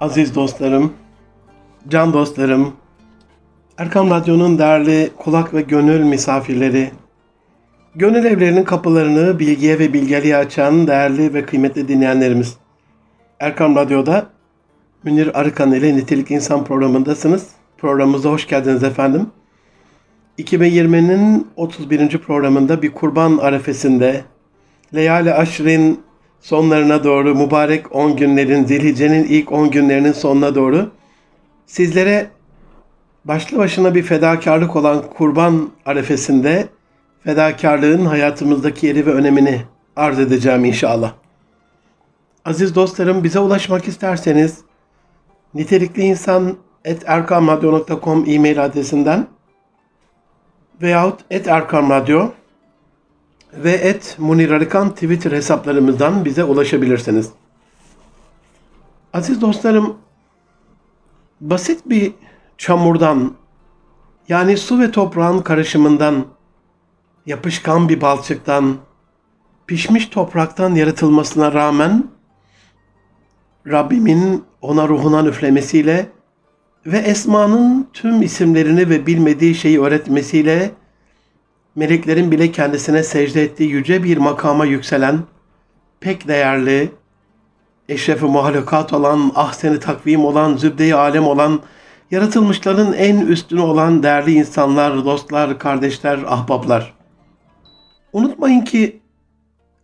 aziz dostlarım, can dostlarım, Erkam Radyo'nun değerli kulak ve gönül misafirleri, gönül evlerinin kapılarını bilgiye ve bilgeliğe açan değerli ve kıymetli dinleyenlerimiz. Erkam Radyo'da Münir Arıkan ile Nitelik İnsan programındasınız. Programımıza hoş geldiniz efendim. 2020'nin 31. programında bir kurban arefesinde Leyali Aşrin sonlarına doğru mübarek 10 günlerin, Zilhicce'nin ilk 10 günlerinin sonuna doğru sizlere başlı başına bir fedakarlık olan kurban arefesinde fedakarlığın hayatımızdaki yeri ve önemini arz edeceğim inşallah. Aziz dostlarım bize ulaşmak isterseniz nitelikli insan erkamradyo.com e-mail adresinden veyahut et ve et Munir Arıkan Twitter hesaplarımızdan bize ulaşabilirsiniz. Aziz dostlarım, basit bir çamurdan yani su ve toprağın karışımından, yapışkan bir balçıktan, pişmiş topraktan yaratılmasına rağmen Rabbimin ona ruhundan üflemesiyle ve Esma'nın tüm isimlerini ve bilmediği şeyi öğretmesiyle meleklerin bile kendisine secde ettiği yüce bir makama yükselen, pek değerli, eşrefi mahlukat olan, ahseni takvim olan, zübde-i alem olan, yaratılmışların en üstünü olan değerli insanlar, dostlar, kardeşler, ahbaplar. Unutmayın ki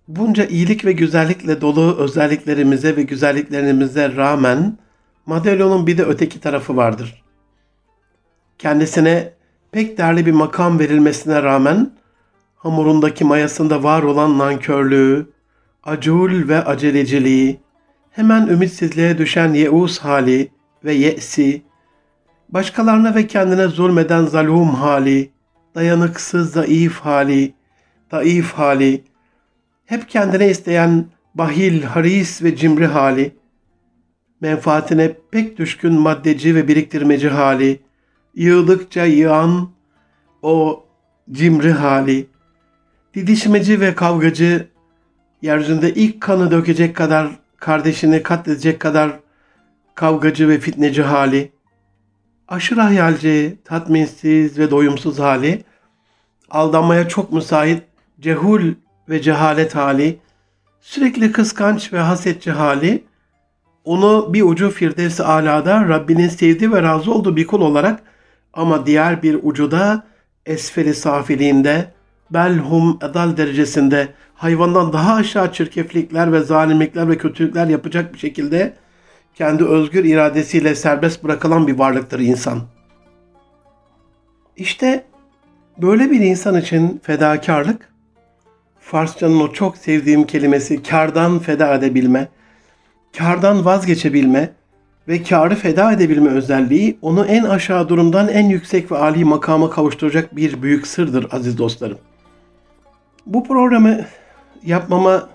bunca iyilik ve güzellikle dolu özelliklerimize ve güzelliklerimize rağmen madalyonun bir de öteki tarafı vardır. Kendisine pek değerli bir makam verilmesine rağmen hamurundaki mayasında var olan nankörlüğü, acul ve aceleciliği, hemen ümitsizliğe düşen yeus hali ve ye'si, başkalarına ve kendine zulmeden zalum hali, dayanıksız zayıf hali, daif hali, hep kendine isteyen bahil, haris ve cimri hali, menfaatine pek düşkün maddeci ve biriktirmeci hali, yığdıkça yığan o cimri hali, didişmeci ve kavgacı, yeryüzünde ilk kanı dökecek kadar, kardeşini katledecek kadar kavgacı ve fitneci hali, aşırı hayalci, tatminsiz ve doyumsuz hali, aldanmaya çok müsait cehul ve cehalet hali, sürekli kıskanç ve hasetçi hali, onu bir ucu Firdevs-i Ala'da Rabbinin sevdiği ve razı olduğu bir kul olarak ama diğer bir ucu da esfeli safiliğinde, belhum edal derecesinde hayvandan daha aşağı çirkeflikler ve zalimlikler ve kötülükler yapacak bir şekilde kendi özgür iradesiyle serbest bırakılan bir varlıktır insan. İşte böyle bir insan için fedakarlık, Farsçanın o çok sevdiğim kelimesi kardan feda edebilme, kardan vazgeçebilme ve karı feda edebilme özelliği onu en aşağı durumdan en yüksek ve âli makama kavuşturacak bir büyük sırdır aziz dostlarım. Bu programı yapmama,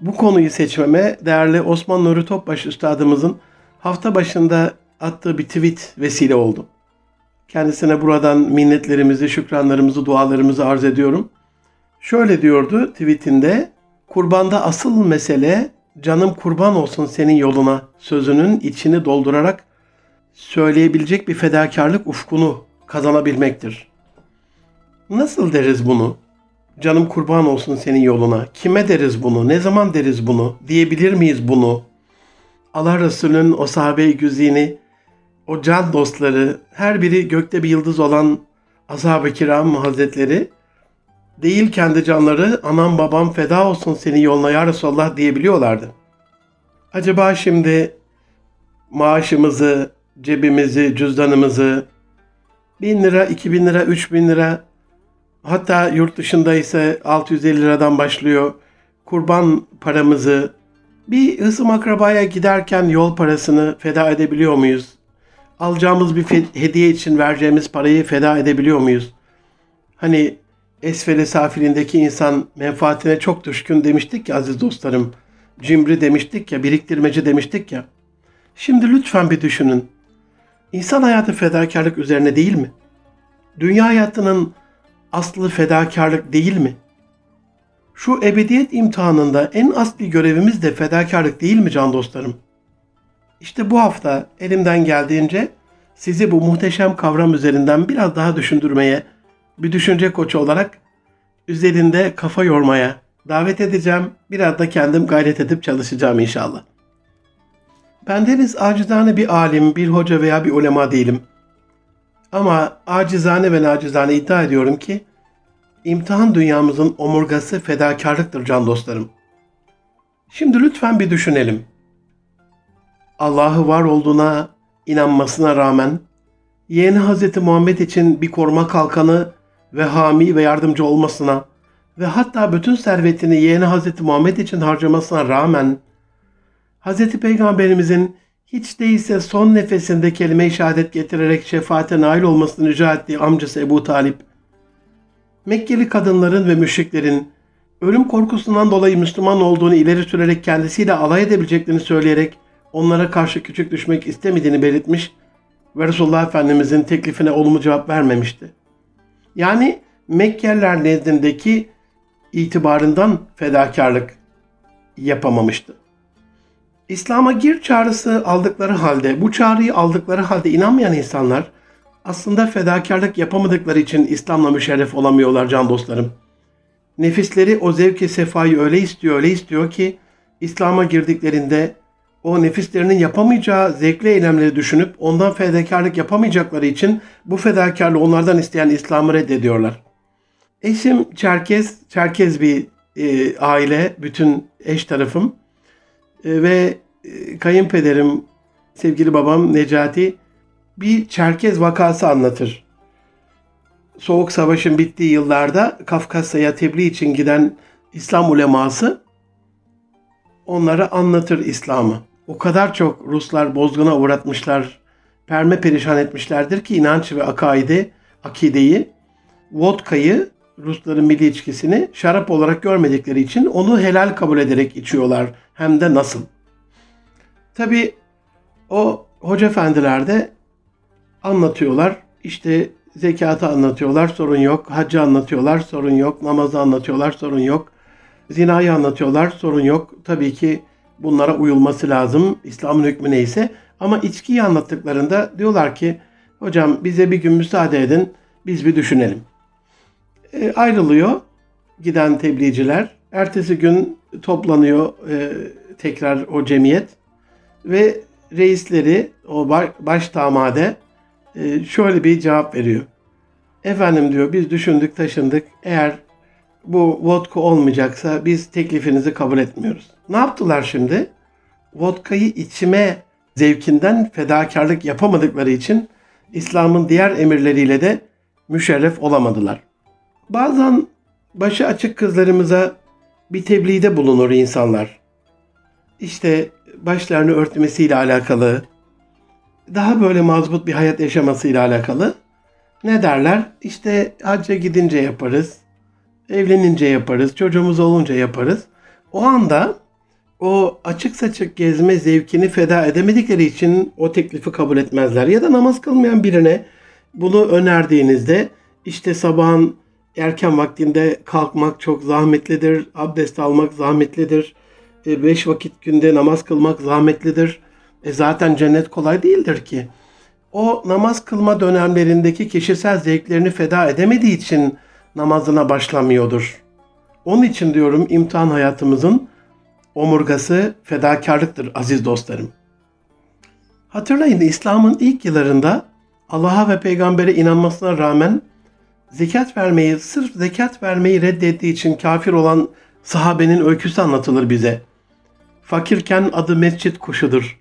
bu konuyu seçmeme değerli Osman Nuri Topbaş Üstadımızın hafta başında attığı bir tweet vesile oldu. Kendisine buradan minnetlerimizi, şükranlarımızı, dualarımızı arz ediyorum. Şöyle diyordu tweetinde, kurbanda asıl mesele canım kurban olsun senin yoluna sözünün içini doldurarak söyleyebilecek bir fedakarlık ufkunu kazanabilmektir. Nasıl deriz bunu? Canım kurban olsun senin yoluna. Kime deriz bunu? Ne zaman deriz bunu? Diyebilir miyiz bunu? Allah Resulü'nün o sahabe-i güzini, o can dostları, her biri gökte bir yıldız olan ashab-ı kiram hazretleri değil kendi canları anam babam feda olsun senin yoluna ya Resulallah diyebiliyorlardı. Acaba şimdi maaşımızı, cebimizi, cüzdanımızı bin lira, iki bin lira, üç bin lira hatta yurt dışında ise 650 liradan başlıyor kurban paramızı bir hısım akrabaya giderken yol parasını feda edebiliyor muyuz? Alacağımız bir hediye için vereceğimiz parayı feda edebiliyor muyuz? Hani esfeli safilindeki insan menfaatine çok düşkün demiştik ya aziz dostlarım. Cimri demiştik ya, biriktirmeci demiştik ya. Şimdi lütfen bir düşünün. İnsan hayatı fedakarlık üzerine değil mi? Dünya hayatının aslı fedakarlık değil mi? Şu ebediyet imtihanında en asli görevimiz de fedakarlık değil mi can dostlarım? İşte bu hafta elimden geldiğince sizi bu muhteşem kavram üzerinden biraz daha düşündürmeye, bir düşünce koçu olarak üzerinde kafa yormaya davet edeceğim. Biraz da kendim gayret edip çalışacağım inşallah. Bendeniz acizane bir alim, bir hoca veya bir ulema değilim. Ama acizane ve nacizane iddia ediyorum ki imtihan dünyamızın omurgası fedakarlıktır can dostlarım. Şimdi lütfen bir düşünelim. Allah'ı var olduğuna inanmasına rağmen yeğeni Hz. Muhammed için bir koruma kalkanı ve hami ve yardımcı olmasına ve hatta bütün servetini yeğeni Hz. Muhammed için harcamasına rağmen Hz. Peygamberimizin hiç değilse son nefesinde kelime-i şehadet getirerek şefaate nail olmasını rica ettiği amcası Ebu Talip, Mekkeli kadınların ve müşriklerin ölüm korkusundan dolayı Müslüman olduğunu ileri sürerek kendisiyle alay edebileceklerini söyleyerek onlara karşı küçük düşmek istemediğini belirtmiş ve Resulullah Efendimizin teklifine olumlu cevap vermemişti. Yani Mekkeliler nezdindeki itibarından fedakarlık yapamamıştı. İslam'a gir çağrısı aldıkları halde, bu çağrıyı aldıkları halde inanmayan insanlar aslında fedakarlık yapamadıkları için İslam'la müşerref olamıyorlar can dostlarım. Nefisleri o zevki sefayı öyle istiyor, öyle istiyor ki İslam'a girdiklerinde o nefislerinin yapamayacağı zevkli eylemleri düşünüp ondan fedakarlık yapamayacakları için bu fedakarlığı onlardan isteyen İslam'ı reddediyorlar. Eşim Çerkez, Çerkez bir e, aile, bütün eş tarafım e, ve e, kayınpederim, sevgili babam Necati bir Çerkez vakası anlatır. Soğuk Savaş'ın bittiği yıllarda Kafkasya'ya tebliğ için giden İslam uleması onlara anlatır İslam'ı. O kadar çok Ruslar bozguna uğratmışlar, perme perişan etmişlerdir ki inanç ve akaide, akideyi, vodkayı, Rusların milli içkisini şarap olarak görmedikleri için onu helal kabul ederek içiyorlar. Hem de nasıl. Tabi o hoca efendiler de anlatıyorlar. İşte zekatı anlatıyorlar, sorun yok. Haccı anlatıyorlar, sorun yok. Namazı anlatıyorlar, sorun yok. Zinayı anlatıyorlar, sorun yok. Tabii ki bunlara uyulması lazım. İslam'ın hükmü neyse. Ama içkiyi anlattıklarında diyorlar ki hocam bize bir gün müsaade edin biz bir düşünelim. E, ayrılıyor giden tebliğciler. Ertesi gün toplanıyor e, tekrar o cemiyet ve reisleri o baş damade e, şöyle bir cevap veriyor. Efendim diyor biz düşündük taşındık eğer bu vodka olmayacaksa biz teklifinizi kabul etmiyoruz. Ne yaptılar şimdi? Vodkayı içime zevkinden fedakarlık yapamadıkları için İslam'ın diğer emirleriyle de müşerref olamadılar. Bazen başı açık kızlarımıza bir tebliğde bulunur insanlar. İşte başlarını örtmesiyle alakalı, daha böyle mazbut bir hayat yaşamasıyla alakalı ne derler? İşte hacca gidince yaparız, evlenince yaparız, çocuğumuz olunca yaparız. O anda o açık saçık gezme zevkini feda edemedikleri için o teklifi kabul etmezler. Ya da namaz kılmayan birine bunu önerdiğinizde işte sabahın erken vaktinde kalkmak çok zahmetlidir, abdest almak zahmetlidir, e, beş vakit günde namaz kılmak zahmetlidir. E zaten cennet kolay değildir ki. O namaz kılma dönemlerindeki kişisel zevklerini feda edemediği için namazına başlamıyordur. Onun için diyorum imtihan hayatımızın omurgası fedakarlıktır aziz dostlarım. Hatırlayın İslam'ın ilk yıllarında Allah'a ve peygambere inanmasına rağmen zekat vermeyi, sırf zekat vermeyi reddettiği için kafir olan sahabenin öyküsü anlatılır bize. Fakirken adı mescit kuşudur.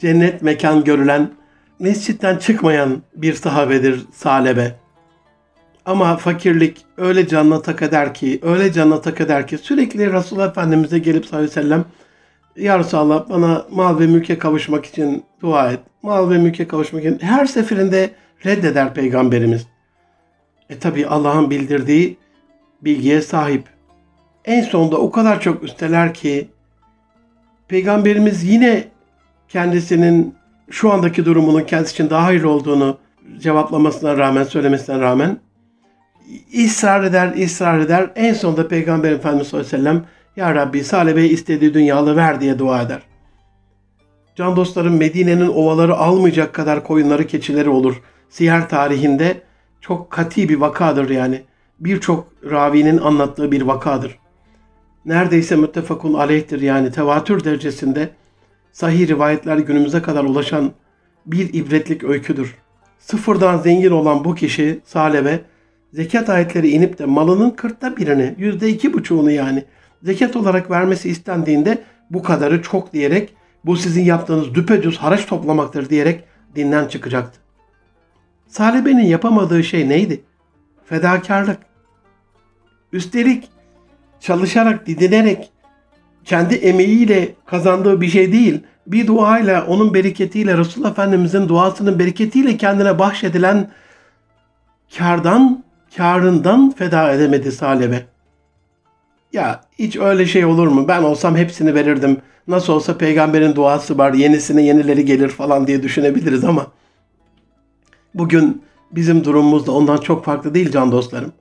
Cennet mekan görülen, mescitten çıkmayan bir sahabedir Salebe. Ama fakirlik öyle canına tak eder ki, öyle canına tak eder ki sürekli Resulullah Efendimiz'e gelip sallallahu aleyhi ve sellem Ya Resulallah bana mal ve mülke kavuşmak için dua et. Mal ve mülke kavuşmak için her seferinde reddeder Peygamberimiz. E tabi Allah'ın bildirdiği bilgiye sahip. En sonunda o kadar çok üsteler ki Peygamberimiz yine kendisinin şu andaki durumunun kendisi için daha hayırlı olduğunu cevaplamasına rağmen, söylemesine rağmen ısrar eder, ısrar eder. En sonunda Peygamber Efendimiz sallallahu aleyhi ve sellem Ya Rabbi Salih istediği dünyalı ver diye dua eder. Can dostlarım Medine'nin ovaları almayacak kadar koyunları keçileri olur. Siyer tarihinde çok kati bir vakadır yani. Birçok ravinin anlattığı bir vakadır. Neredeyse müttefakun aleyhtir yani tevatür derecesinde sahih rivayetler günümüze kadar ulaşan bir ibretlik öyküdür. Sıfırdan zengin olan bu kişi Salebe zekat ayetleri inip de malının kırkta birini, yüzde iki buçuğunu yani zekat olarak vermesi istendiğinde bu kadarı çok diyerek bu sizin yaptığınız düpedüz haraç toplamaktır diyerek dinden çıkacaktı. Salebe'nin yapamadığı şey neydi? Fedakarlık. Üstelik çalışarak, didinerek, kendi emeğiyle kazandığı bir şey değil, bir duayla, onun bereketiyle, Resul Efendimizin duasının bereketiyle kendine bahşedilen kardan, karından feda edemedi Salebe. Ya hiç öyle şey olur mu? Ben olsam hepsini verirdim. Nasıl olsa peygamberin duası var, yenisine yenileri gelir falan diye düşünebiliriz ama bugün bizim durumumuz da ondan çok farklı değil can dostlarım.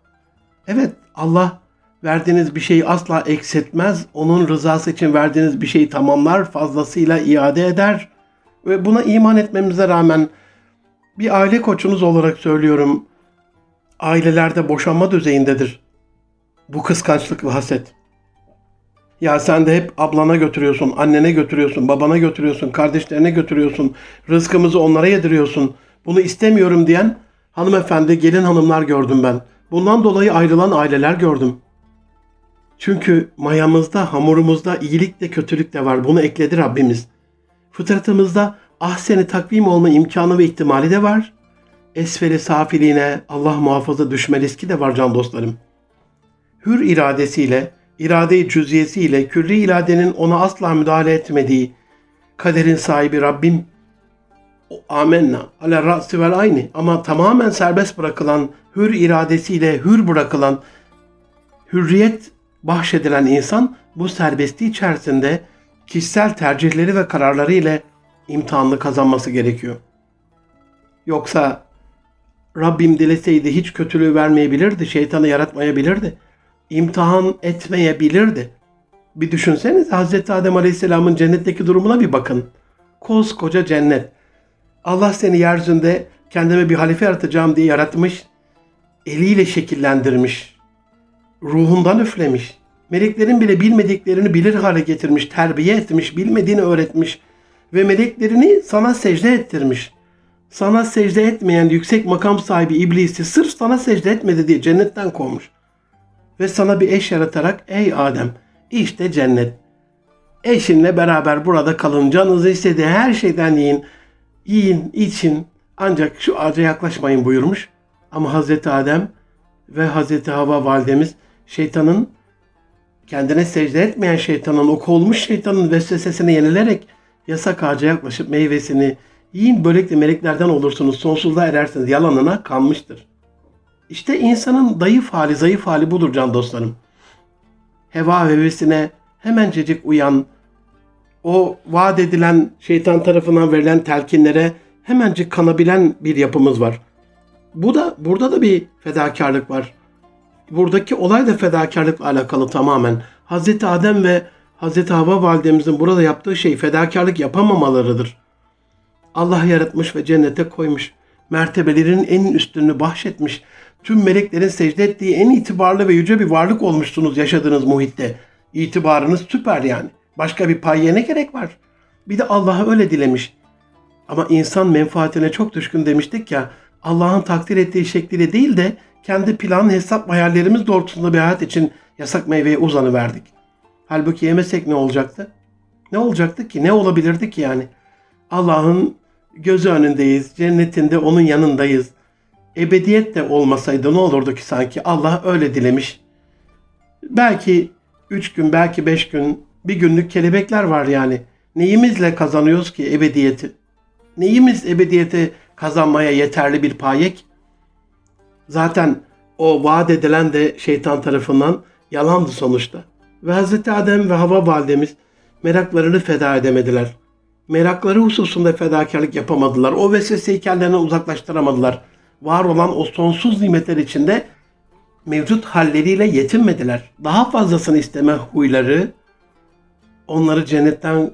Evet Allah verdiğiniz bir şeyi asla eksiltmez. Onun rızası için verdiğiniz bir şeyi tamamlar, fazlasıyla iade eder. Ve buna iman etmemize rağmen bir aile koçunuz olarak söylüyorum. Ailelerde boşanma düzeyindedir. Bu kıskançlık ve haset. Ya sen de hep ablana götürüyorsun, annene götürüyorsun, babana götürüyorsun, kardeşlerine götürüyorsun. Rızkımızı onlara yediriyorsun. Bunu istemiyorum diyen hanımefendi, gelin hanımlar gördüm ben. Bundan dolayı ayrılan aileler gördüm. Çünkü mayamızda, hamurumuzda iyilik de kötülük de var. Bunu ekledi Rabbimiz. Fıtratımızda ahseni takvim olma imkanı ve ihtimali de var. Esfeli safiliğine Allah muhafaza düşme riski de var can dostlarım. Hür iradesiyle, irade-i cüziyesiyle külli iradenin ona asla müdahale etmediği, kaderin sahibi Rabbim amenna ala ra'si vel aynı ama tamamen serbest bırakılan, hür iradesiyle hür bırakılan, hürriyet bahşedilen insan bu serbestliği içerisinde kişisel tercihleri ve kararları ile imtihanını kazanması gerekiyor. Yoksa Rabbim dileseydi hiç kötülüğü vermeyebilirdi, şeytanı yaratmayabilirdi, imtihan etmeyebilirdi. Bir düşünseniz Hz. Adem Aleyhisselam'ın cennetteki durumuna bir bakın. Koskoca cennet. Allah seni yeryüzünde kendime bir halife yaratacağım diye yaratmış, eliyle şekillendirmiş, ruhundan üflemiş. Meleklerin bile bilmediklerini bilir hale getirmiş, terbiye etmiş, bilmediğini öğretmiş ve meleklerini sana secde ettirmiş. Sana secde etmeyen yüksek makam sahibi iblisi sırf sana secde etmedi diye cennetten kovmuş. Ve sana bir eş yaratarak ey Adem işte cennet. Eşinle beraber burada kalın, canınızı istediği her şeyden yiyin. Yiyin, için ancak şu ağaca yaklaşmayın buyurmuş. Ama Hazreti Adem ve Hazreti Hava validemiz şeytanın kendine secde etmeyen şeytanın, o kovulmuş şeytanın vesvesesine yenilerek yasak ağaca yaklaşıp meyvesini yiyin böylelikle meleklerden olursunuz, sonsuzluğa erersiniz yalanına kanmıştır. İşte insanın zayıf hali, zayıf hali budur can dostlarım. Heva hevesine hemencecik uyan, o vaat edilen şeytan tarafından verilen telkinlere hemencik kanabilen bir yapımız var. Bu da burada da bir fedakarlık var buradaki olay da fedakarlıkla alakalı tamamen. Hazreti Adem ve Hazreti Hava validemizin burada yaptığı şey fedakarlık yapamamalarıdır. Allah yaratmış ve cennete koymuş. Mertebelerin en üstünü bahşetmiş. Tüm meleklerin secde ettiği en itibarlı ve yüce bir varlık olmuşsunuz yaşadığınız muhitte. İtibarınız süper yani. Başka bir payye ne gerek var? Bir de Allah'a öyle dilemiş. Ama insan menfaatine çok düşkün demiştik ya. Allah'ın takdir ettiği şekliyle değil de kendi plan, hesap, hayallerimiz doğrultusunda bir hayat için yasak meyveye uzanı verdik. Halbuki yemesek ne olacaktı? Ne olacaktı ki? Ne olabilirdi ki yani? Allah'ın gözü önündeyiz, cennetinde onun yanındayız. Ebediyet de olmasaydı ne olurdu ki sanki? Allah öyle dilemiş. Belki üç gün, belki beş gün, bir günlük kelebekler var yani. Neyimizle kazanıyoruz ki ebediyeti? Neyimiz ebediyeti kazanmaya yeterli bir payek? Zaten o vaat edilen de şeytan tarafından yalandı sonuçta. Ve Hz. Adem ve Hava validemiz meraklarını feda edemediler. Merakları hususunda fedakarlık yapamadılar. O vesveseyi kendilerine uzaklaştıramadılar. Var olan o sonsuz nimetler içinde mevcut halleriyle yetinmediler. Daha fazlasını isteme huyları onları cennetten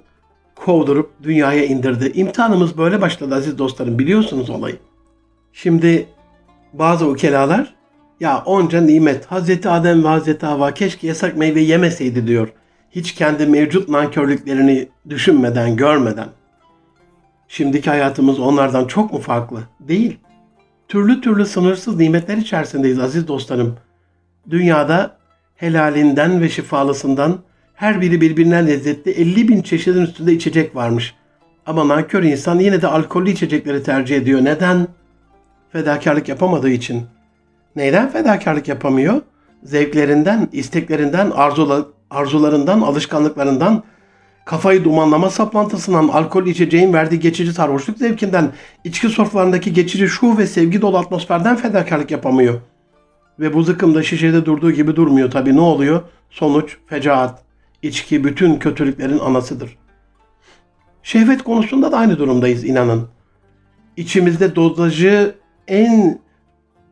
kovdurup dünyaya indirdi. İmtihanımız böyle başladı aziz dostlarım biliyorsunuz olayı. Şimdi bazı ukelalar ya onca nimet Hazreti Adem ve Hazreti Hava keşke yasak meyve yemeseydi diyor. Hiç kendi mevcut nankörlüklerini düşünmeden, görmeden. Şimdiki hayatımız onlardan çok mu farklı? Değil. Türlü türlü sınırsız nimetler içerisindeyiz aziz dostlarım. Dünyada helalinden ve şifalısından her biri birbirinden lezzetli 50 bin çeşidin üstünde içecek varmış. Ama nankör insan yine de alkollü içecekleri tercih ediyor. Neden? Fedakarlık yapamadığı için. Neyden fedakarlık yapamıyor? Zevklerinden, isteklerinden, arzula, arzularından, alışkanlıklarından, kafayı dumanlama saplantısından, alkol içeceğin verdiği geçici sarhoşluk zevkinden, içki sofralarındaki geçici şu ve sevgi dolu atmosferden fedakarlık yapamıyor. Ve bu zıkkımda şişede durduğu gibi durmuyor tabi ne oluyor? Sonuç, fecaat. İçki bütün kötülüklerin anasıdır. Şehvet konusunda da aynı durumdayız inanın. İçimizde dozajı en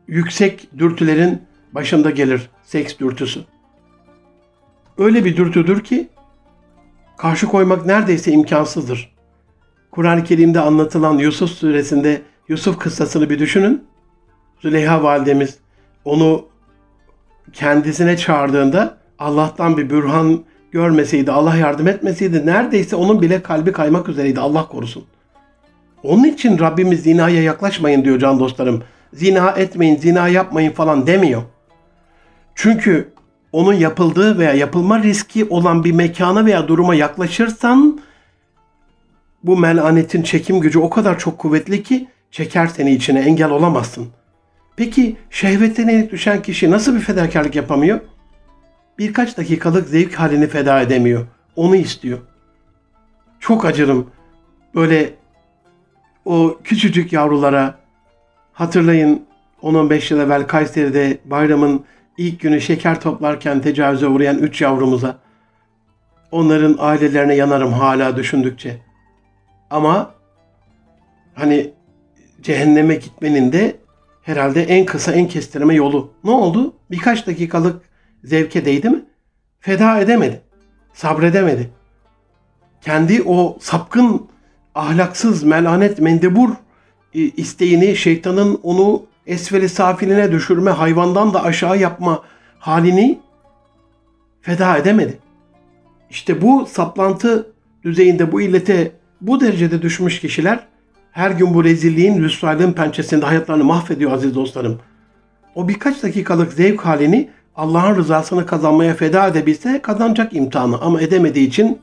yüksek dürtülerin başında gelir seks dürtüsü. Öyle bir dürtüdür ki karşı koymak neredeyse imkansızdır. Kur'an-ı Kerim'de anlatılan Yusuf suresinde Yusuf kıssasını bir düşünün. Züleyha validemiz onu kendisine çağırdığında Allah'tan bir bürhan görmeseydi, Allah yardım etmeseydi neredeyse onun bile kalbi kaymak üzereydi. Allah korusun. Onun için Rabbimiz zinaya yaklaşmayın diyor can dostlarım. Zina etmeyin, zina yapmayın falan demiyor. Çünkü onun yapıldığı veya yapılma riski olan bir mekana veya duruma yaklaşırsan bu melanetin çekim gücü o kadar çok kuvvetli ki çeker seni içine engel olamazsın. Peki şehvetine yenik düşen kişi nasıl bir fedakarlık yapamıyor? Birkaç dakikalık zevk halini feda edemiyor. Onu istiyor. Çok acırım. Böyle o küçücük yavrulara hatırlayın 10-15 yıl evvel Kayseri'de bayramın ilk günü şeker toplarken tecavüze uğrayan 3 yavrumuza. Onların ailelerine yanarım hala düşündükçe. Ama hani cehenneme gitmenin de herhalde en kısa en kestirme yolu. Ne oldu? Birkaç dakikalık zevke değdi mi? Feda edemedi. Sabredemedi. Kendi o sapkın, ahlaksız, melanet, mendebur e, isteğini, şeytanın onu esveli safiline düşürme, hayvandan da aşağı yapma halini feda edemedi. İşte bu saplantı düzeyinde bu illete bu derecede düşmüş kişiler her gün bu rezilliğin, rüsvalığın pençesinde hayatlarını mahvediyor aziz dostlarım. O birkaç dakikalık zevk halini Allah'ın rızasını kazanmaya feda edebilse kazanacak imtihanı ama edemediği için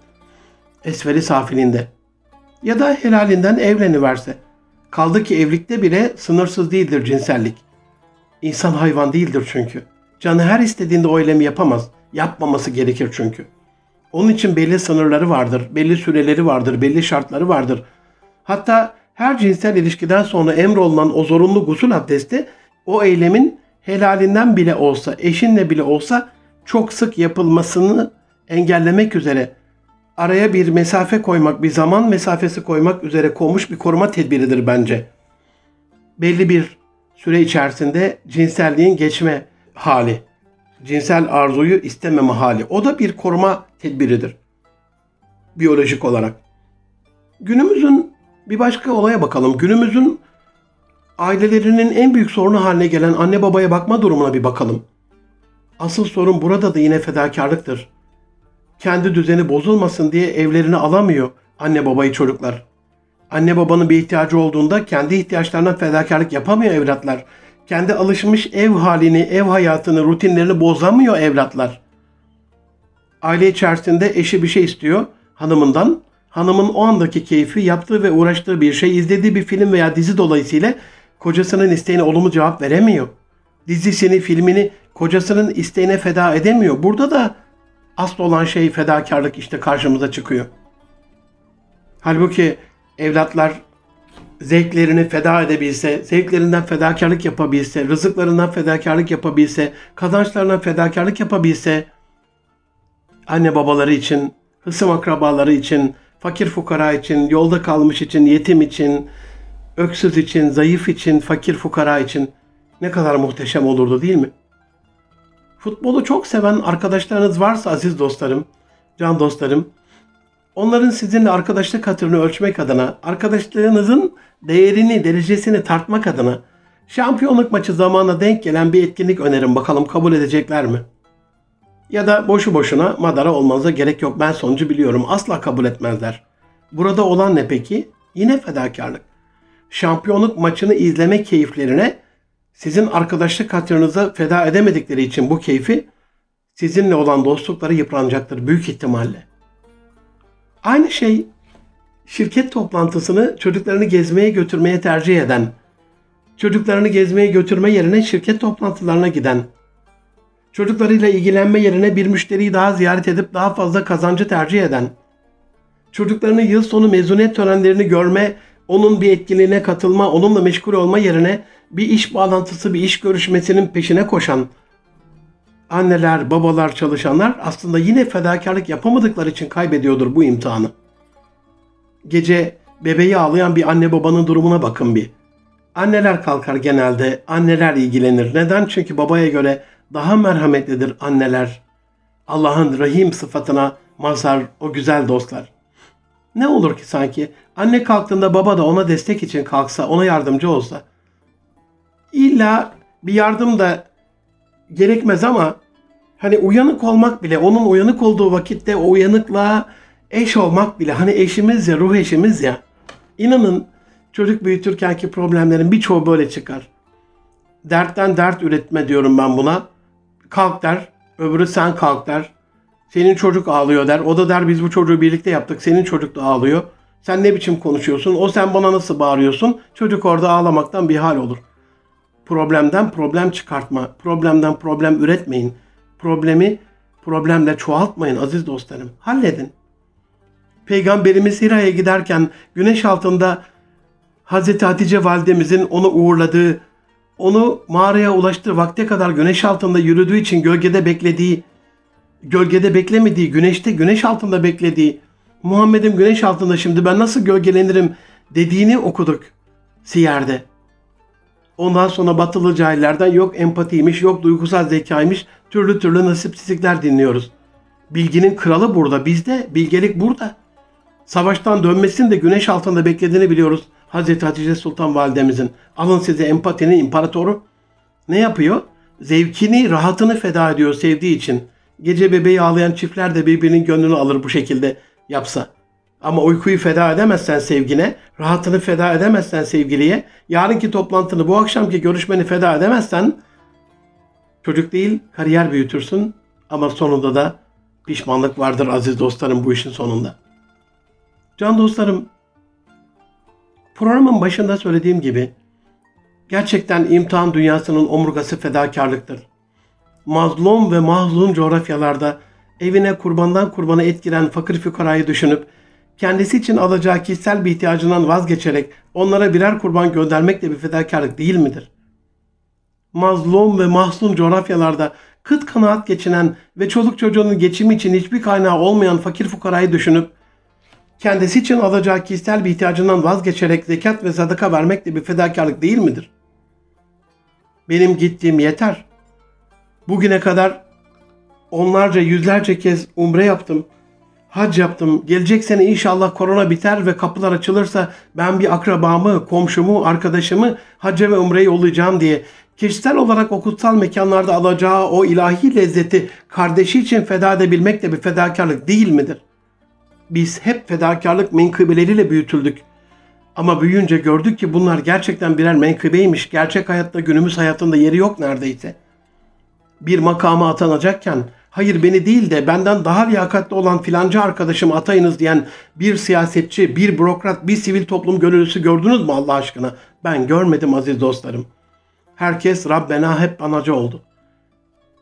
esveli safilinde. Ya da helalinden evleniverse. Kaldı ki evlilikte bile sınırsız değildir cinsellik. İnsan hayvan değildir çünkü. Canı her istediğinde o eylemi yapamaz. Yapmaması gerekir çünkü. Onun için belli sınırları vardır, belli süreleri vardır, belli şartları vardır. Hatta her cinsel ilişkiden sonra emrolunan o zorunlu gusül abdesti o eylemin helalinden bile olsa, eşinle bile olsa çok sık yapılmasını engellemek üzere araya bir mesafe koymak, bir zaman mesafesi koymak üzere konmuş bir koruma tedbiridir bence. Belli bir süre içerisinde cinselliğin geçme hali, cinsel arzuyu istememe hali. O da bir koruma tedbiridir. Biyolojik olarak. Günümüzün bir başka olaya bakalım. Günümüzün ailelerinin en büyük sorunu haline gelen anne babaya bakma durumuna bir bakalım. Asıl sorun burada da yine fedakarlıktır. Kendi düzeni bozulmasın diye evlerini alamıyor anne babayı çocuklar. Anne babanın bir ihtiyacı olduğunda kendi ihtiyaçlarına fedakarlık yapamıyor evlatlar. Kendi alışmış ev halini, ev hayatını, rutinlerini bozamıyor evlatlar. Aile içerisinde eşi bir şey istiyor hanımından. Hanımın o andaki keyfi yaptığı ve uğraştığı bir şey, izlediği bir film veya dizi dolayısıyla kocasının isteğine olumlu cevap veremiyor. Dizisini, filmini kocasının isteğine feda edemiyor. Burada da asıl olan şey fedakarlık işte karşımıza çıkıyor. Halbuki evlatlar zevklerini feda edebilse, zevklerinden fedakarlık yapabilse, rızıklarından fedakarlık yapabilse, kazançlarından fedakarlık yapabilse, anne babaları için, hısım akrabaları için, fakir fukara için, yolda kalmış için, yetim için, öksüz için, zayıf için, fakir fukara için ne kadar muhteşem olurdu değil mi? Futbolu çok seven arkadaşlarınız varsa aziz dostlarım, can dostlarım, onların sizinle arkadaşlık hatırını ölçmek adına, arkadaşlığınızın değerini, derecesini tartmak adına şampiyonluk maçı zamanına denk gelen bir etkinlik önerin bakalım kabul edecekler mi? Ya da boşu boşuna madara olmanıza gerek yok ben sonucu biliyorum asla kabul etmezler. Burada olan ne peki? Yine fedakarlık. Şampiyonluk maçını izleme keyiflerine sizin arkadaşlık hatırınıza feda edemedikleri için bu keyfi sizinle olan dostlukları yıpranacaktır büyük ihtimalle. Aynı şey şirket toplantısını çocuklarını gezmeye götürmeye tercih eden, çocuklarını gezmeye götürme yerine şirket toplantılarına giden, çocuklarıyla ilgilenme yerine bir müşteriyi daha ziyaret edip daha fazla kazancı tercih eden, çocuklarını yıl sonu mezuniyet törenlerini görme, onun bir etkinliğine katılma, onunla meşgul olma yerine bir iş bağlantısı, bir iş görüşmesinin peşine koşan anneler, babalar, çalışanlar aslında yine fedakarlık yapamadıkları için kaybediyordur bu imtihanı. Gece bebeği ağlayan bir anne babanın durumuna bakın bir. Anneler kalkar genelde, anneler ilgilenir. Neden? Çünkü babaya göre daha merhametlidir anneler. Allah'ın rahim sıfatına mazhar o güzel dostlar. Ne olur ki sanki anne kalktığında baba da ona destek için kalksa, ona yardımcı olsa. İlla bir yardım da gerekmez ama hani uyanık olmak bile, onun uyanık olduğu vakitte o uyanıklığa eş olmak bile, hani eşimiz ya, ruh eşimiz ya. İnanın çocuk büyütürkenki problemlerin birçoğu böyle çıkar. Dertten dert üretme diyorum ben buna. Kalk der, öbürü sen kalk der. Senin çocuk ağlıyor der. O da der biz bu çocuğu birlikte yaptık. Senin çocuk da ağlıyor. Sen ne biçim konuşuyorsun? O sen bana nasıl bağırıyorsun? Çocuk orada ağlamaktan bir hal olur. Problemden problem çıkartma. Problemden problem üretmeyin. Problemi problemle çoğaltmayın aziz dostlarım. Halledin. Peygamberimiz Hira'ya giderken güneş altında Hazreti Hatice validemizin onu uğurladığı, onu mağaraya ulaştığı vakte kadar güneş altında yürüdüğü için gölgede beklediği, gölgede beklemediği, güneşte güneş altında beklediği, Muhammed'im güneş altında şimdi ben nasıl gölgelenirim dediğini okuduk Siyer'de. Ondan sonra batılı cahillerden yok empatiymiş, yok duygusal zekaymış, türlü türlü nasipsizlikler dinliyoruz. Bilginin kralı burada, bizde, bilgelik burada. Savaştan dönmesini de güneş altında beklediğini biliyoruz. Hazreti Hatice Sultan Validemizin. Alın size empatinin imparatoru. Ne yapıyor? Zevkini, rahatını feda ediyor sevdiği için. Gece bebeği ağlayan çiftler de birbirinin gönlünü alır bu şekilde yapsa. Ama uykuyu feda edemezsen sevgine, rahatını feda edemezsen sevgiliye, yarınki toplantını, bu akşamki görüşmeni feda edemezsen çocuk değil kariyer büyütürsün ama sonunda da pişmanlık vardır aziz dostlarım bu işin sonunda. Can dostlarım, programın başında söylediğim gibi gerçekten imtihan dünyasının omurgası fedakarlıktır. Mazlum ve mahzun coğrafyalarda evine kurbandan kurbana et giren fakir fükarayı düşünüp kendisi için alacağı kişisel bir ihtiyacından vazgeçerek onlara birer kurban göndermek de bir fedakarlık değil midir? Mazlum ve mahzun coğrafyalarda kıt kanaat geçinen ve çoluk çocuğunun geçimi için hiçbir kaynağı olmayan fakir fukarayı düşünüp kendisi için alacağı kişisel bir ihtiyacından vazgeçerek zekat ve sadaka vermek de bir fedakarlık değil midir? Benim gittiğim yeter. Bugüne kadar onlarca yüzlerce kez umre yaptım. Hac yaptım. Gelecek sene inşallah korona biter ve kapılar açılırsa ben bir akrabamı, komşumu, arkadaşımı hacca ve umreye yollayacağım diye kişisel olarak o kutsal mekanlarda alacağı o ilahi lezzeti kardeşi için feda edebilmek de bir fedakarlık değil midir? Biz hep fedakarlık menkıbeleriyle büyütüldük. Ama büyüyünce gördük ki bunlar gerçekten birer menkıbeymiş. Gerçek hayatta günümüz hayatında yeri yok neredeyse. Bir makama atanacakken hayır beni değil de benden daha liyakatli olan filanca arkadaşımı atayınız diyen bir siyasetçi, bir bürokrat, bir sivil toplum gönüllüsü gördünüz mü Allah aşkına? Ben görmedim aziz dostlarım. Herkes Rabbena hep banacı oldu.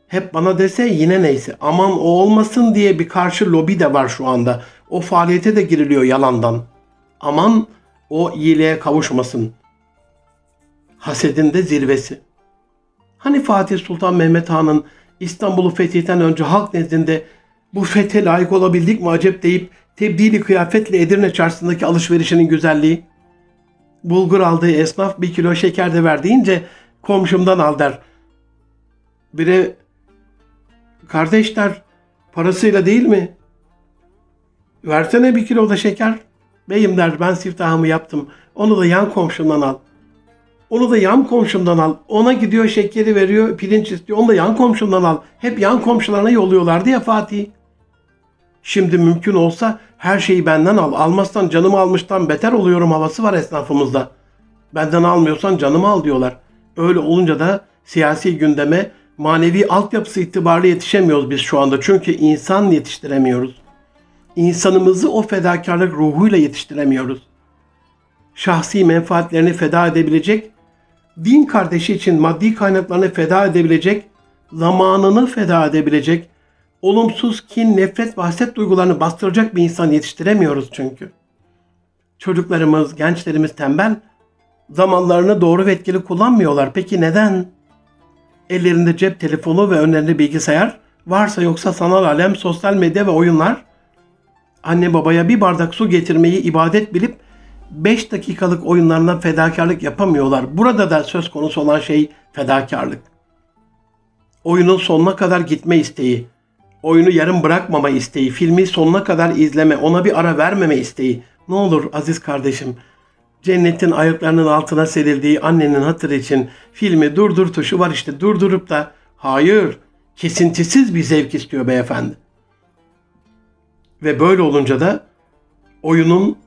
Hep bana dese yine neyse. Aman o olmasın diye bir karşı lobi de var şu anda. O faaliyete de giriliyor yalandan. Aman o iyiliğe kavuşmasın. Hasedin de zirvesi. Hani Fatih Sultan Mehmet Han'ın İstanbul'u fetihten önce halk nezdinde bu fethe layık olabildik mi acep deyip tebdili kıyafetle Edirne çarşısındaki alışverişinin güzelliği. Bulgur aldığı esnaf bir kilo şeker de ver deyince komşumdan al der. Bire kardeşler parasıyla değil mi? Versene bir kilo da şeker. Beyim der ben siftahımı yaptım. Onu da yan komşumdan al. Onu da yan komşumdan al. Ona gidiyor şekeri veriyor, pirinç istiyor. Onu da yan komşumdan al. Hep yan komşularına yolluyorlardı ya Fatih. Şimdi mümkün olsa her şeyi benden al. Almazsan canımı almıştan beter oluyorum havası var esnafımızda. Benden almıyorsan canımı al diyorlar. Öyle olunca da siyasi gündeme manevi altyapısı itibariyle yetişemiyoruz biz şu anda. Çünkü insan yetiştiremiyoruz. İnsanımızı o fedakarlık ruhuyla yetiştiremiyoruz. Şahsi menfaatlerini feda edebilecek, din kardeşi için maddi kaynaklarını feda edebilecek, zamanını feda edebilecek, olumsuz kin, nefret ve haset duygularını bastıracak bir insan yetiştiremiyoruz çünkü. Çocuklarımız, gençlerimiz tembel, zamanlarını doğru ve etkili kullanmıyorlar. Peki neden? Ellerinde cep telefonu ve önlerinde bilgisayar varsa yoksa sanal alem, sosyal medya ve oyunlar anne babaya bir bardak su getirmeyi ibadet bilip 5 dakikalık oyunlarına fedakarlık yapamıyorlar. Burada da söz konusu olan şey fedakarlık. Oyunun sonuna kadar gitme isteği, oyunu yarım bırakmama isteği, filmi sonuna kadar izleme, ona bir ara vermeme isteği. Ne olur aziz kardeşim, cennetin ayaklarının altına serildiği annenin hatırı için filmi durdur tuşu var işte durdurup da hayır kesintisiz bir zevk istiyor beyefendi. Ve böyle olunca da oyunun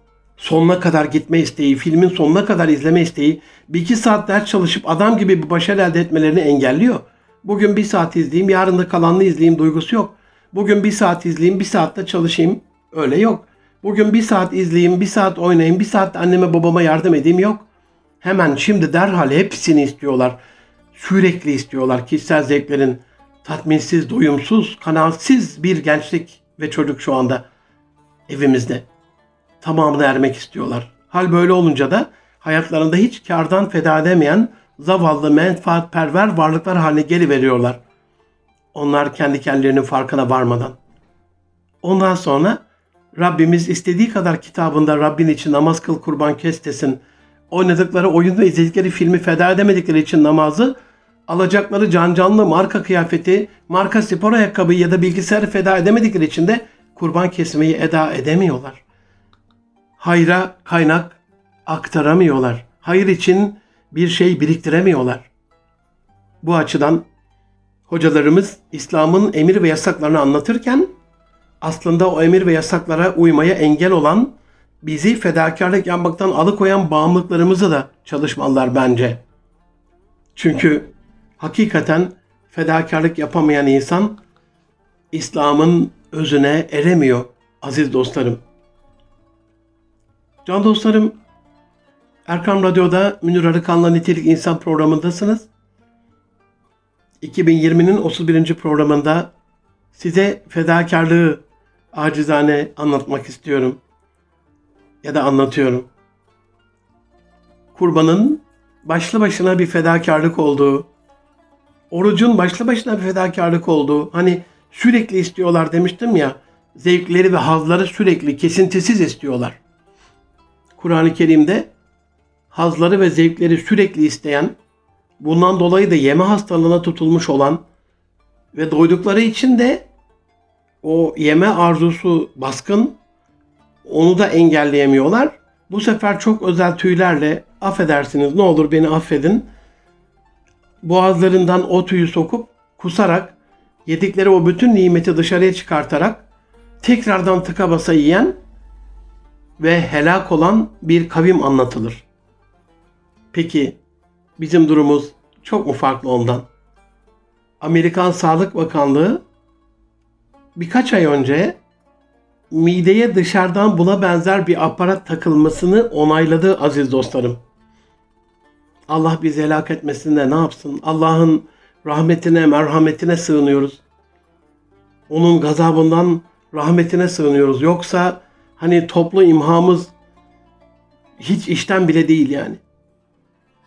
sonuna kadar gitme isteği, filmin sonuna kadar izleme isteği bir iki saat ders çalışıp adam gibi bir başarı elde etmelerini engelliyor. Bugün bir saat izleyeyim, yarın da kalanını izleyeyim duygusu yok. Bugün bir saat izleyeyim, bir saatte çalışayım. Öyle yok. Bugün bir saat izleyeyim, bir saat oynayayım, bir saat anneme babama yardım edeyim yok. Hemen şimdi derhal hepsini istiyorlar. Sürekli istiyorlar kişisel zevklerin tatminsiz, doyumsuz, kanaatsiz bir gençlik ve çocuk şu anda evimizde. Tamamını ermek istiyorlar. Hal böyle olunca da hayatlarında hiç kardan feda edemeyen zavallı menfaatperver varlıklar haline geliveriyorlar. Onlar kendi kendilerinin farkına varmadan. Ondan sonra Rabbimiz istediği kadar kitabında Rabbin için namaz kıl kurban kes desin. Oynadıkları oyun ve izledikleri filmi feda edemedikleri için namazı alacakları can canlı marka kıyafeti, marka spor ayakkabı ya da bilgisayarı feda edemedikleri için de kurban kesmeyi eda edemiyorlar. Hayra kaynak aktaramıyorlar. Hayır için bir şey biriktiremiyorlar. Bu açıdan hocalarımız İslam'ın emir ve yasaklarını anlatırken aslında o emir ve yasaklara uymaya engel olan, bizi fedakarlık yapmaktan alıkoyan bağımlılıklarımızı da çalışmalılar bence. Çünkü hakikaten fedakarlık yapamayan insan İslam'ın özüne eremiyor aziz dostlarım. Can dostlarım, Erkam Radyo'da Münir Arıkan'la Nitelik İnsan programındasınız. 2020'nin 31. programında size fedakarlığı acizane anlatmak istiyorum. Ya da anlatıyorum. Kurbanın başlı başına bir fedakarlık olduğu, orucun başlı başına bir fedakarlık olduğu, hani sürekli istiyorlar demiştim ya, zevkleri ve hazları sürekli kesintisiz istiyorlar. Kur'an-ı Kerim'de hazları ve zevkleri sürekli isteyen, bundan dolayı da yeme hastalığına tutulmuş olan ve doydukları için de o yeme arzusu baskın, onu da engelleyemiyorlar. Bu sefer çok özel tüylerle affedersiniz ne olur beni affedin. Boğazlarından o tüyü sokup kusarak yedikleri o bütün nimeti dışarıya çıkartarak tekrardan tıka basa yiyen ve helak olan bir kavim anlatılır. Peki bizim durumumuz çok mu farklı ondan? Amerikan Sağlık Bakanlığı birkaç ay önce mideye dışarıdan buna benzer bir aparat takılmasını onayladı aziz dostlarım. Allah bizi helak etmesin de ne yapsın? Allah'ın rahmetine, merhametine sığınıyoruz. Onun gazabından rahmetine sığınıyoruz. Yoksa hani toplu imhamız hiç işten bile değil yani.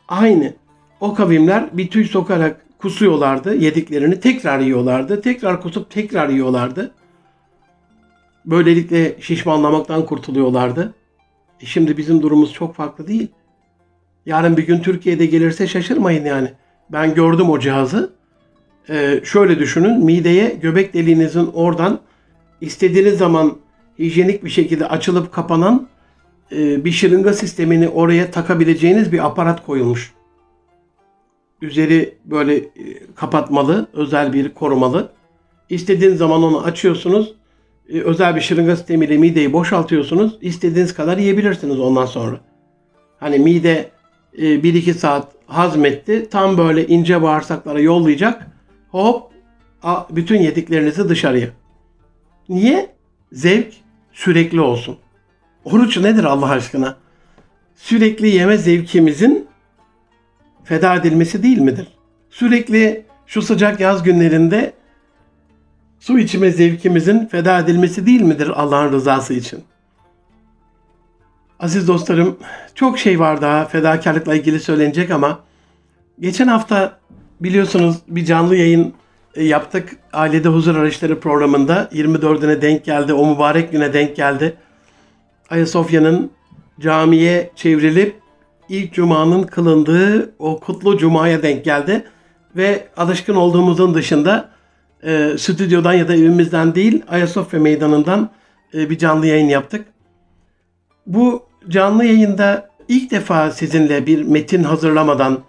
Aynı. O kavimler bir tüy sokarak kusuyorlardı yediklerini tekrar yiyorlardı. Tekrar kusup tekrar yiyorlardı. Böylelikle şişmanlamaktan kurtuluyorlardı. E şimdi bizim durumumuz çok farklı değil. Yarın bir gün Türkiye'de gelirse şaşırmayın yani. Ben gördüm o cihazı. Ee, şöyle düşünün mideye göbek deliğinizin oradan istediğiniz zaman hijyenik bir şekilde açılıp kapanan e, bir şırınga sistemini oraya takabileceğiniz bir aparat koyulmuş. Üzeri böyle e, kapatmalı, özel bir korumalı. İstediğiniz zaman onu açıyorsunuz. E, özel bir şırınga sistemiyle mideyi boşaltıyorsunuz. İstediğiniz kadar yiyebilirsiniz ondan sonra. Hani mide e, 1-2 saat hazmetti. Tam böyle ince bağırsaklara yollayacak. Hop bütün yediklerinizi dışarıya. Niye? Zevk sürekli olsun. Oruç nedir Allah aşkına? Sürekli yeme zevkimizin feda edilmesi değil midir? Sürekli şu sıcak yaz günlerinde su içme zevkimizin feda edilmesi değil midir Allah'ın rızası için? Aziz dostlarım, çok şey var daha fedakarlıkla ilgili söylenecek ama geçen hafta biliyorsunuz bir canlı yayın yaptık. Ailede Huzur Araçları programında 24'üne denk geldi. O mübarek güne denk geldi. Ayasofya'nın camiye çevrilip ilk cumanın kılındığı o kutlu cumaya denk geldi. Ve alışkın olduğumuzun dışında e, stüdyodan ya da evimizden değil Ayasofya meydanından e, bir canlı yayın yaptık. Bu canlı yayında ilk defa sizinle bir metin hazırlamadan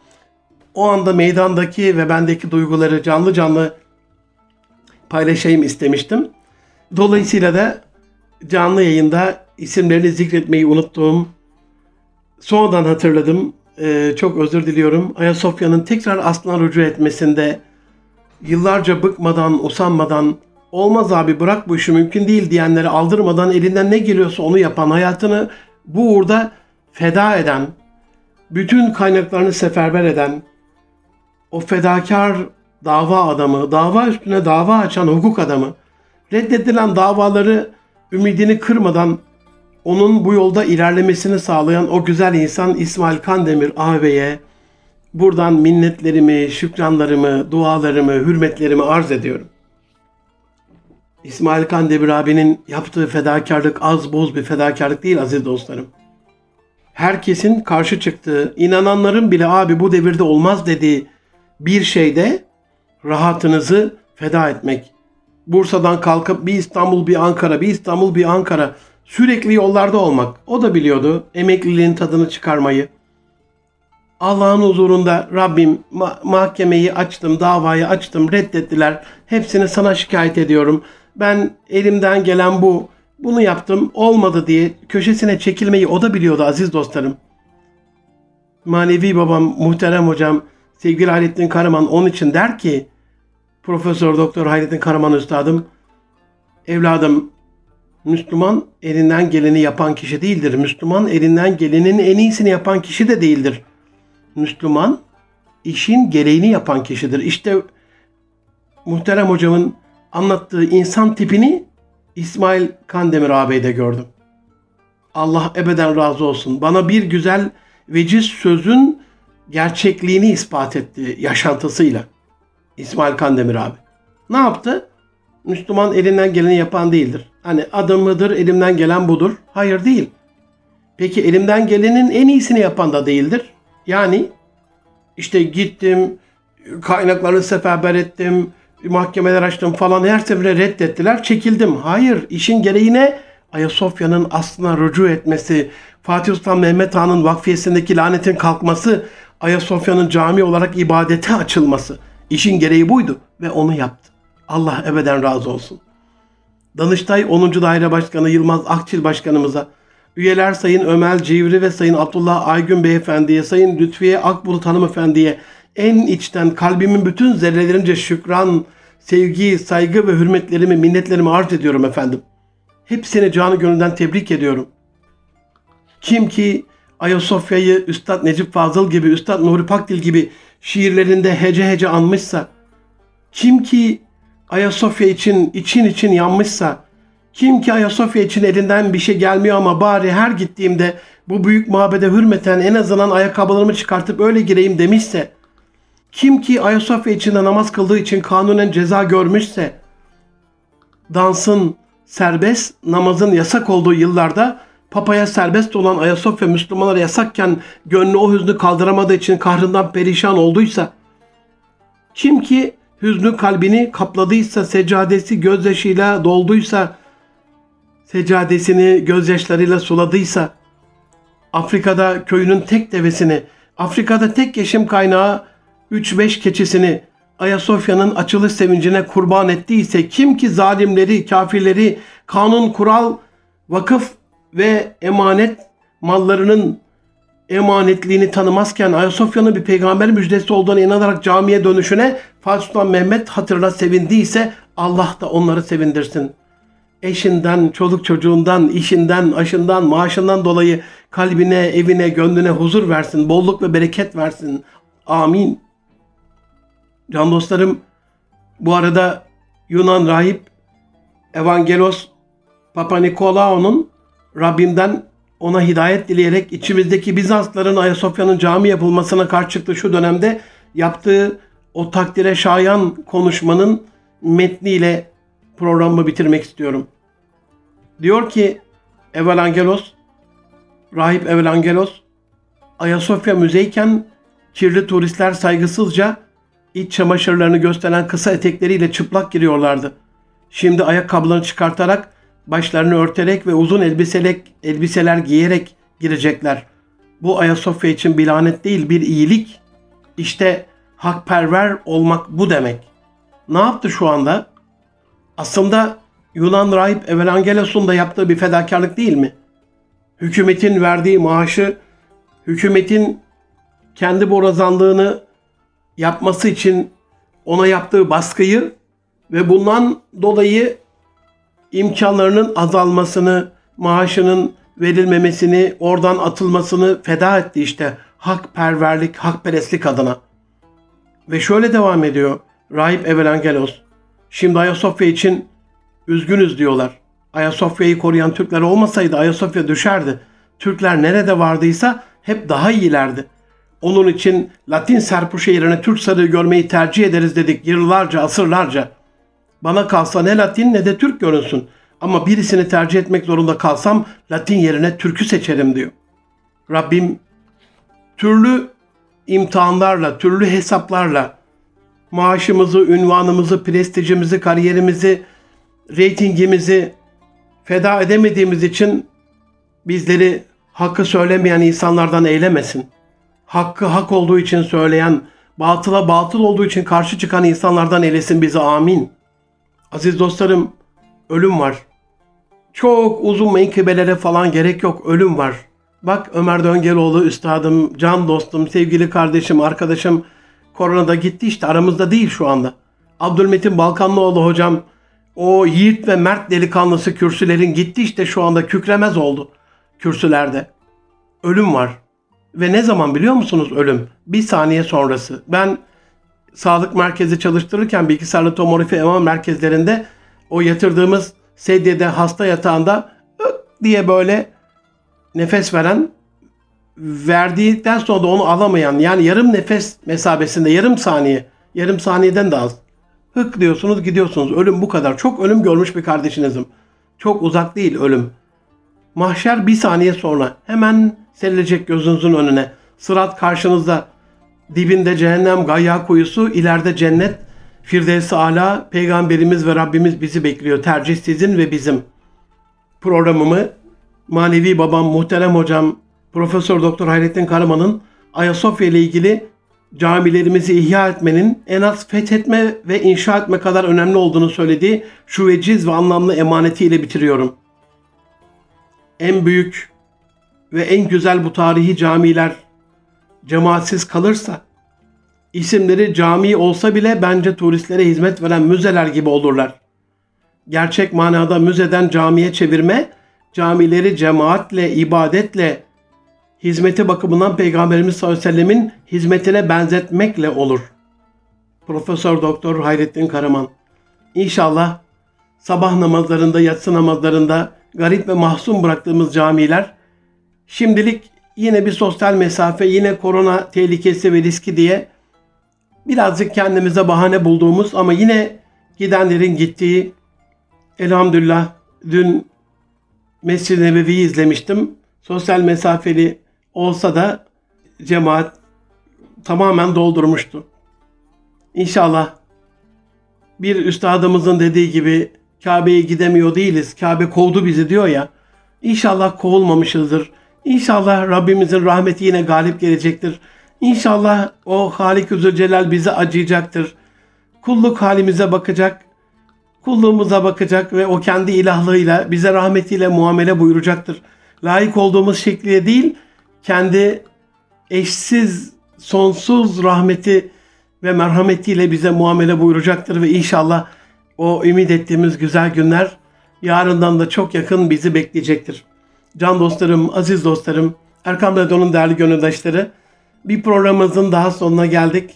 o anda meydandaki ve bendeki duyguları canlı canlı paylaşayım istemiştim. Dolayısıyla da canlı yayında isimlerini zikretmeyi unuttuğum, sonradan hatırladım. Ee, çok özür diliyorum. Ayasofya'nın tekrar aslına rücu etmesinde yıllarca bıkmadan, usanmadan, olmaz abi bırak bu işi mümkün değil diyenleri aldırmadan elinden ne geliyorsa onu yapan, hayatını bu uğurda feda eden, bütün kaynaklarını seferber eden, o fedakar dava adamı, dava üstüne dava açan hukuk adamı, reddedilen davaları ümidini kırmadan onun bu yolda ilerlemesini sağlayan o güzel insan İsmail Kandemir ağabeye buradan minnetlerimi, şükranlarımı, dualarımı, hürmetlerimi arz ediyorum. İsmail Kandemir abinin yaptığı fedakarlık az boz bir fedakarlık değil aziz dostlarım. Herkesin karşı çıktığı, inananların bile abi bu devirde olmaz dediği bir şeyde rahatınızı feda etmek. Bursa'dan kalkıp bir İstanbul bir Ankara, bir İstanbul bir Ankara sürekli yollarda olmak. O da biliyordu emekliliğin tadını çıkarmayı. Allah'ın huzurunda Rabbim ma- mahkemeyi açtım, davayı açtım, reddettiler. Hepsini sana şikayet ediyorum. Ben elimden gelen bu. Bunu yaptım, olmadı diye köşesine çekilmeyi o da biliyordu aziz dostlarım. Manevi babam, muhterem hocam, sevgili Hayrettin Karaman onun için der ki, Profesör Doktor Hayrettin Karaman Üstadım, evladım Müslüman elinden geleni yapan kişi değildir. Müslüman elinden gelenin en iyisini yapan kişi de değildir. Müslüman işin gereğini yapan kişidir. İşte muhterem hocamın anlattığı insan tipini İsmail Kandemir ağabeyde gördüm. Allah ebeden razı olsun. Bana bir güzel veciz sözün gerçekliğini ispat etti yaşantısıyla. İsmail Kandemir abi. Ne yaptı? Müslüman elinden geleni yapan değildir. Hani adım mıdır, elimden gelen budur. Hayır değil. Peki elimden gelenin en iyisini yapan da değildir. Yani işte gittim, kaynaklarını seferber ettim, mahkemeler açtım falan her seferinde reddettiler. Çekildim. Hayır, işin gereğine Ayasofya'nın aslına rücu etmesi, Fatih Sultan Mehmet Han'ın vakfiyesindeki lanetin kalkması, Ayasofya'nın cami olarak ibadete açılması. İşin gereği buydu ve onu yaptı. Allah ebeden razı olsun. Danıştay 10. Daire Başkanı Yılmaz Akçil Başkanımıza, üyeler Sayın Ömer Civri ve Sayın Abdullah Aygün Beyefendiye, Sayın Lütfiye Akbulut Hanımefendiye en içten kalbimin bütün zerrelerince şükran, sevgi, saygı ve hürmetlerimi, minnetlerimi arz ediyorum efendim. Hepsini canı gönülden tebrik ediyorum. Kim ki Ayasofya'yı Üstad Necip Fazıl gibi, Üstad Nuri Pakdil gibi şiirlerinde hece hece anmışsa, kim ki Ayasofya için için için yanmışsa, kim ki Ayasofya için elinden bir şey gelmiyor ama bari her gittiğimde bu büyük mabede hürmeten en azından ayakkabılarımı çıkartıp öyle gireyim demişse, kim ki Ayasofya içinde namaz kıldığı için kanunen ceza görmüşse, dansın serbest, namazın yasak olduğu yıllarda Papaya serbest olan Ayasofya Müslümanlara yasakken gönlü o hüznü kaldıramadığı için kahrından perişan olduysa, kim ki hüznü kalbini kapladıysa, seccadesi gözyaşıyla dolduysa, seccadesini gözyaşlarıyla suladıysa, Afrika'da köyünün tek devesini, Afrika'da tek yaşam kaynağı 3-5 keçisini Ayasofya'nın açılış sevincine kurban ettiyse kim ki zalimleri, kafirleri, kanun, kural, vakıf ve emanet mallarının emanetliğini tanımazken Ayasofya'nın bir peygamber müjdesi olduğuna inanarak camiye dönüşüne Fatih Sultan Mehmet hatırına sevindiyse Allah da onları sevindirsin. Eşinden, çoluk çocuğundan, işinden, aşından, maaşından dolayı kalbine, evine, gönlüne huzur versin, bolluk ve bereket versin. Amin. Can dostlarım, bu arada Yunan rahip Evangelos Papa Nikolao'nun Rabbimden ona hidayet dileyerek içimizdeki Bizansların Ayasofya'nın cami yapılmasına karşı çıktığı şu dönemde yaptığı o takdire şayan konuşmanın metniyle programı bitirmek istiyorum. Diyor ki Evangelos, Rahip Evangelos, Ayasofya müzeyken kirli turistler saygısızca iç çamaşırlarını gösteren kısa etekleriyle çıplak giriyorlardı. Şimdi ayakkabılarını çıkartarak, başlarını örterek ve uzun elbiseler, elbiseler giyerek girecekler. Bu Ayasofya için bir lanet değil, bir iyilik. İşte hakperver olmak bu demek. Ne yaptı şu anda? Aslında Yunan rahip Evangelos'un da yaptığı bir fedakarlık değil mi? Hükümetin verdiği maaşı, hükümetin kendi borazanlığını yapması için ona yaptığı baskıyı ve bundan dolayı imkanlarının azalmasını, maaşının verilmemesini, oradan atılmasını feda etti işte hakperverlik, hakperestlik adına. Ve şöyle devam ediyor Rahip Evangelos. Şimdi Ayasofya için üzgünüz diyorlar. Ayasofya'yı koruyan Türkler olmasaydı Ayasofya düşerdi. Türkler nerede vardıysa hep daha iyilerdi. Onun için Latin serpuşu yerine Türk sarığı görmeyi tercih ederiz dedik yıllarca, asırlarca. Bana kalsa ne Latin ne de Türk görünsün. Ama birisini tercih etmek zorunda kalsam Latin yerine Türk'ü seçerim diyor. Rabbim türlü imtihanlarla, türlü hesaplarla maaşımızı, ünvanımızı, prestijimizi, kariyerimizi, reytingimizi feda edemediğimiz için bizleri hakkı söylemeyen insanlardan eylemesin. Hakkı hak olduğu için söyleyen, batıla batıl olduğu için karşı çıkan insanlardan eylesin bizi amin. Aziz dostlarım, ölüm var. Çok uzun menkıbelere falan gerek yok, ölüm var. Bak Ömer Döngeloğlu üstadım, can dostum, sevgili kardeşim, arkadaşım koronada gitti işte aramızda değil şu anda. Abdülmetin Balkanlıoğlu hocam o yiğit ve mert delikanlısı kürsülerin gitti işte şu anda kükremez oldu kürsülerde. Ölüm var. Ve ne zaman biliyor musunuz ölüm? Bir saniye sonrası. Ben sağlık merkezi çalıştırırken bilgisayarlı tomografi MR merkezlerinde o yatırdığımız sedyede hasta yatağında diye böyle nefes veren verdikten sonra da onu alamayan yani yarım nefes mesabesinde yarım saniye yarım saniyeden de az. Hık diyorsunuz gidiyorsunuz. Ölüm bu kadar. Çok ölüm görmüş bir kardeşinizim. Çok uzak değil ölüm. Mahşer bir saniye sonra hemen serilecek gözünüzün önüne. Sırat karşınızda dibinde cehennem gayya kuyusu ileride cennet. Firdevs-i Ala peygamberimiz ve Rabbimiz bizi bekliyor. Tercih sizin ve bizim. Programımı manevi babam muhterem hocam Profesör Doktor Hayrettin Karaman'ın Ayasofya ile ilgili camilerimizi ihya etmenin en az fethetme ve inşa etme kadar önemli olduğunu söylediği şu veciz ve anlamlı emanetiyle bitiriyorum. En büyük ve en güzel bu tarihi camiler cemaatsiz kalırsa, isimleri cami olsa bile bence turistlere hizmet veren müzeler gibi olurlar. Gerçek manada müzeden camiye çevirme, camileri cemaatle, ibadetle, hizmeti bakımından Peygamberimiz sallallahu aleyhi ve sellemin hizmetine benzetmekle olur. Profesör Doktor Hayrettin Karaman. İnşallah sabah namazlarında, yatsı namazlarında garip ve mahzun bıraktığımız camiler şimdilik yine bir sosyal mesafe, yine korona tehlikesi ve riski diye birazcık kendimize bahane bulduğumuz ama yine gidenlerin gittiği elhamdülillah dün Mescid-i Nebevi'yi izlemiştim. Sosyal mesafeli olsa da cemaat tamamen doldurmuştu. İnşallah bir üstadımızın dediği gibi Kabe'ye gidemiyor değiliz. Kabe kovdu bizi diyor ya. İnşallah kovulmamışızdır. İnşallah Rabbimizin rahmeti yine galip gelecektir. İnşallah o Halik-i Zülcelal bize acıyacaktır. Kulluk halimize bakacak, kulluğumuza bakacak ve o kendi ilahlığıyla bize rahmetiyle muamele buyuracaktır. Layık olduğumuz şekliyle değil, kendi eşsiz, sonsuz rahmeti ve merhametiyle bize muamele buyuracaktır ve inşallah o ümit ettiğimiz güzel günler yarından da çok yakın bizi bekleyecektir. Can dostlarım, aziz dostlarım, Erkam Radyo'nun değerli gönüldaşları, bir programımızın daha sonuna geldik.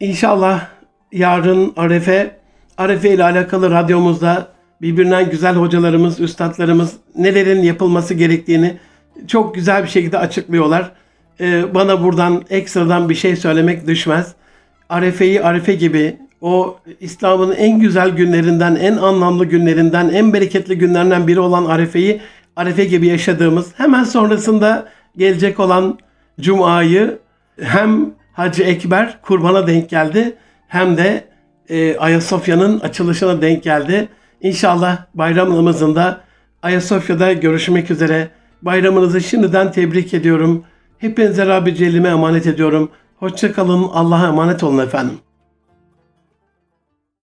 İnşallah yarın Arefe, Arefe ile alakalı radyomuzda birbirinden güzel hocalarımız, üstadlarımız nelerin yapılması gerektiğini çok güzel bir şekilde açıklıyorlar. Ee, bana buradan ekstradan bir şey söylemek düşmez. Arefe'yi Arefe gibi o İslam'ın en güzel günlerinden, en anlamlı günlerinden, en bereketli günlerinden biri olan Arefe'yi Arefe gibi yaşadığımız hemen sonrasında gelecek olan Cuma'yı hem Hacı Ekber kurbana denk geldi hem de e, Ayasofya'nın açılışına denk geldi. İnşallah bayram namazında Ayasofya'da görüşmek üzere. Bayramınızı şimdiden tebrik ediyorum. Hepinize Rabbi Celle'ime emanet ediyorum. Hoşçakalın. Allah'a emanet olun efendim.